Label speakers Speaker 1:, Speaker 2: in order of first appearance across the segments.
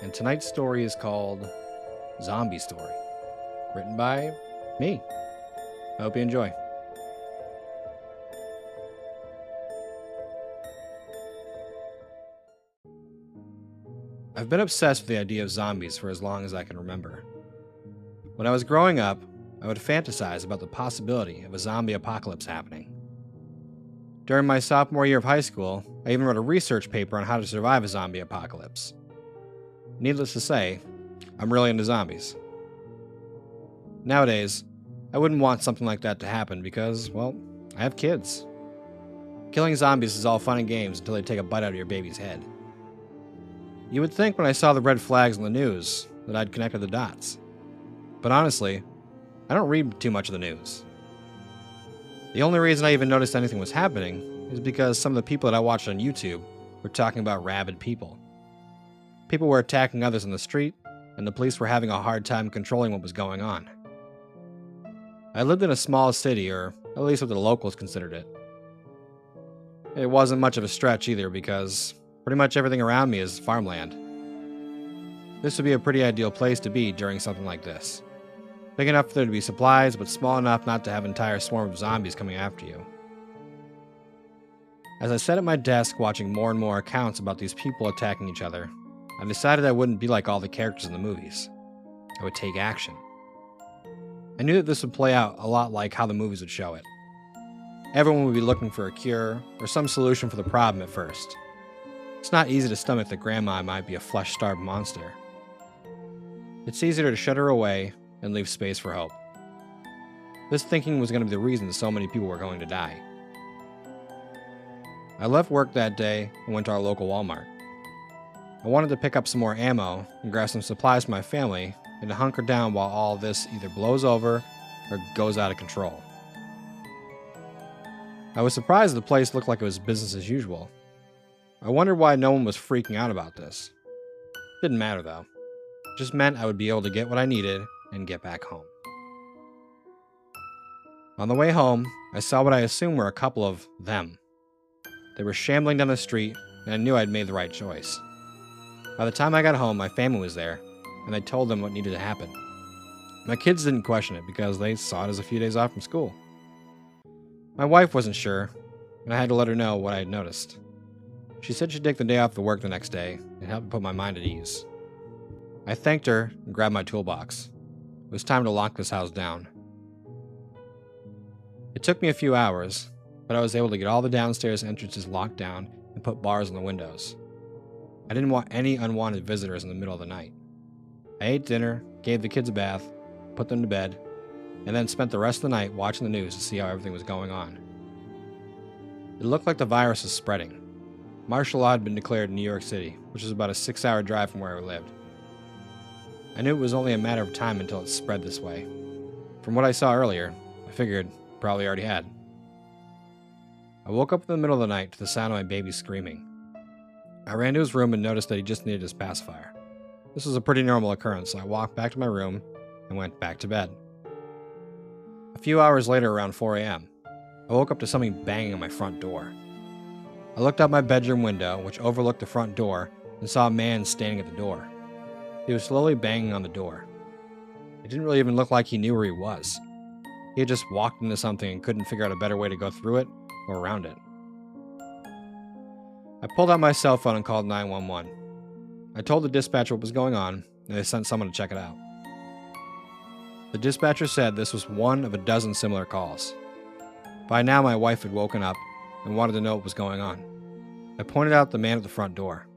Speaker 1: and tonight's story is called Zombie Story, written by me. I hope you enjoy. I've been obsessed with the idea of zombies for as long as I can remember. When I was growing up, I would fantasize about the possibility of a zombie apocalypse happening. During my sophomore year of high school, I even wrote a research paper on how to survive a zombie apocalypse. Needless to say, I'm really into zombies. Nowadays, I wouldn't want something like that to happen because, well, I have kids. Killing zombies is all fun and games until they take a bite out of your baby's head. You would think when I saw the red flags on the news that I'd connected the dots. But honestly, I don't read too much of the news. The only reason I even noticed anything was happening is because some of the people that I watched on YouTube were talking about rabid people. People were attacking others in the street, and the police were having a hard time controlling what was going on. I lived in a small city, or at least what the locals considered it. It wasn't much of a stretch either because pretty much everything around me is farmland. This would be a pretty ideal place to be during something like this. Big enough for there to be supplies, but small enough not to have an entire swarm of zombies coming after you. As I sat at my desk watching more and more accounts about these people attacking each other, I decided I wouldn't be like all the characters in the movies. I would take action. I knew that this would play out a lot like how the movies would show it. Everyone would be looking for a cure or some solution for the problem at first. It's not easy to stomach that grandma might be a flesh starved monster. It's easier to shut her away and leave space for hope. This thinking was going to be the reason so many people were going to die. I left work that day and went to our local Walmart. I wanted to pick up some more ammo and grab some supplies for my family and to hunker down while all this either blows over or goes out of control. I was surprised the place looked like it was business as usual. I wondered why no one was freaking out about this. Didn't matter though. Just meant I would be able to get what I needed and get back home. On the way home, I saw what I assumed were a couple of them. They were shambling down the street, and I knew I'd made the right choice. By the time I got home, my family was there, and I told them what needed to happen. My kids didn't question it because they saw it as a few days off from school. My wife wasn't sure, and I had to let her know what I had noticed. She said she'd take the day off to work the next day and help put my mind at ease. I thanked her and grabbed my toolbox. It was time to lock this house down. It took me a few hours, but I was able to get all the downstairs entrances locked down and put bars on the windows. I didn't want any unwanted visitors in the middle of the night. I ate dinner, gave the kids a bath, put them to bed, and then spent the rest of the night watching the news to see how everything was going on. It looked like the virus was spreading. Martial law had been declared in New York City, which is about a six hour drive from where I lived. I knew it was only a matter of time until it spread this way. From what I saw earlier, I figured probably already had. I woke up in the middle of the night to the sound of my baby screaming. I ran to his room and noticed that he just needed his pacifier. This was a pretty normal occurrence, so I walked back to my room and went back to bed. A few hours later, around 4 a.m., I woke up to something banging on my front door. I looked out my bedroom window, which overlooked the front door, and saw a man standing at the door. He was slowly banging on the door. It didn't really even look like he knew where he was. He had just walked into something and couldn't figure out a better way to go through it or around it. I pulled out my cell phone and called 911. I told the dispatcher what was going on, and they sent someone to check it out. The dispatcher said this was one of a dozen similar calls. By now, my wife had woken up and wanted to know what was going on. I pointed out the man at the front door.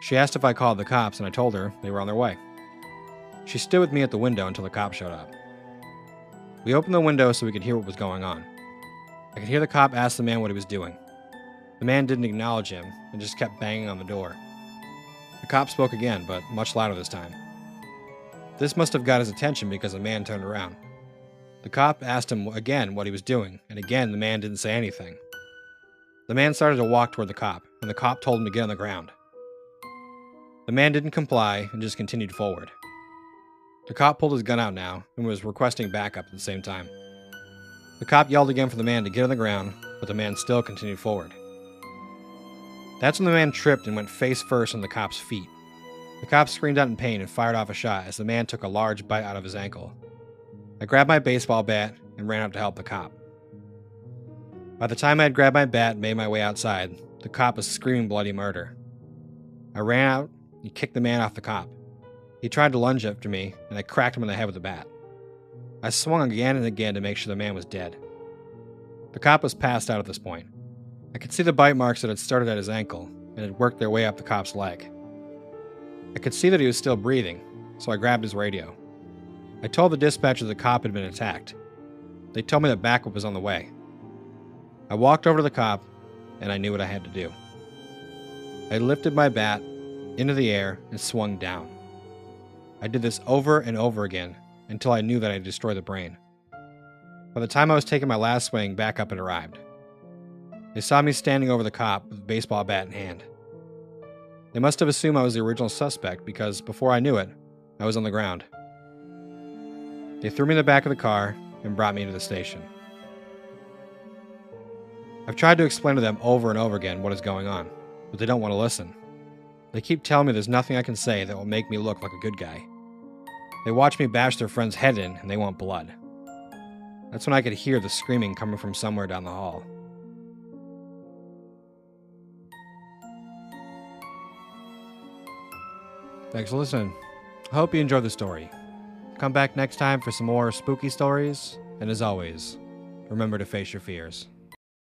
Speaker 1: She asked if I called the cops, and I told her they were on their way. She stood with me at the window until the cops showed up. We opened the window so we could hear what was going on. I could hear the cop ask the man what he was doing. The man didn't acknowledge him and just kept banging on the door. The cop spoke again, but much louder this time. This must have got his attention because the man turned around. The cop asked him again what he was doing, and again the man didn't say anything. The man started to walk toward the cop, and the cop told him to get on the ground. The man didn't comply and just continued forward. The cop pulled his gun out now and was requesting backup at the same time. The cop yelled again for the man to get on the ground, but the man still continued forward. That's when the man tripped and went face first on the cop's feet. The cop screamed out in pain and fired off a shot as the man took a large bite out of his ankle. I grabbed my baseball bat and ran up to help the cop. By the time I had grabbed my bat and made my way outside, the cop was screaming bloody murder. I ran out and kicked the man off the cop. He tried to lunge after me, and I cracked him in the head with a bat. I swung again and again to make sure the man was dead. The cop was passed out at this point. I could see the bite marks that had started at his ankle and had worked their way up the cop's leg. I could see that he was still breathing, so I grabbed his radio. I told the dispatcher the cop had been attacked. They told me that backup was on the way. I walked over to the cop, and I knew what I had to do. I lifted my bat into the air and swung down. I did this over and over again until I knew that I destroyed the brain. By the time I was taking my last swing, backup had arrived. They saw me standing over the cop with a baseball bat in hand. They must have assumed I was the original suspect because before I knew it, I was on the ground. They threw me in the back of the car and brought me to the station. I've tried to explain to them over and over again what is going on, but they don't want to listen. They keep telling me there's nothing I can say that will make me look like a good guy. They watch me bash their friend's head in and they want blood. That's when I could hear the screaming coming from somewhere down the hall. Thanks for listening. I hope you enjoyed the story. Come back next time for some more spooky stories, and as always, remember to face your fears.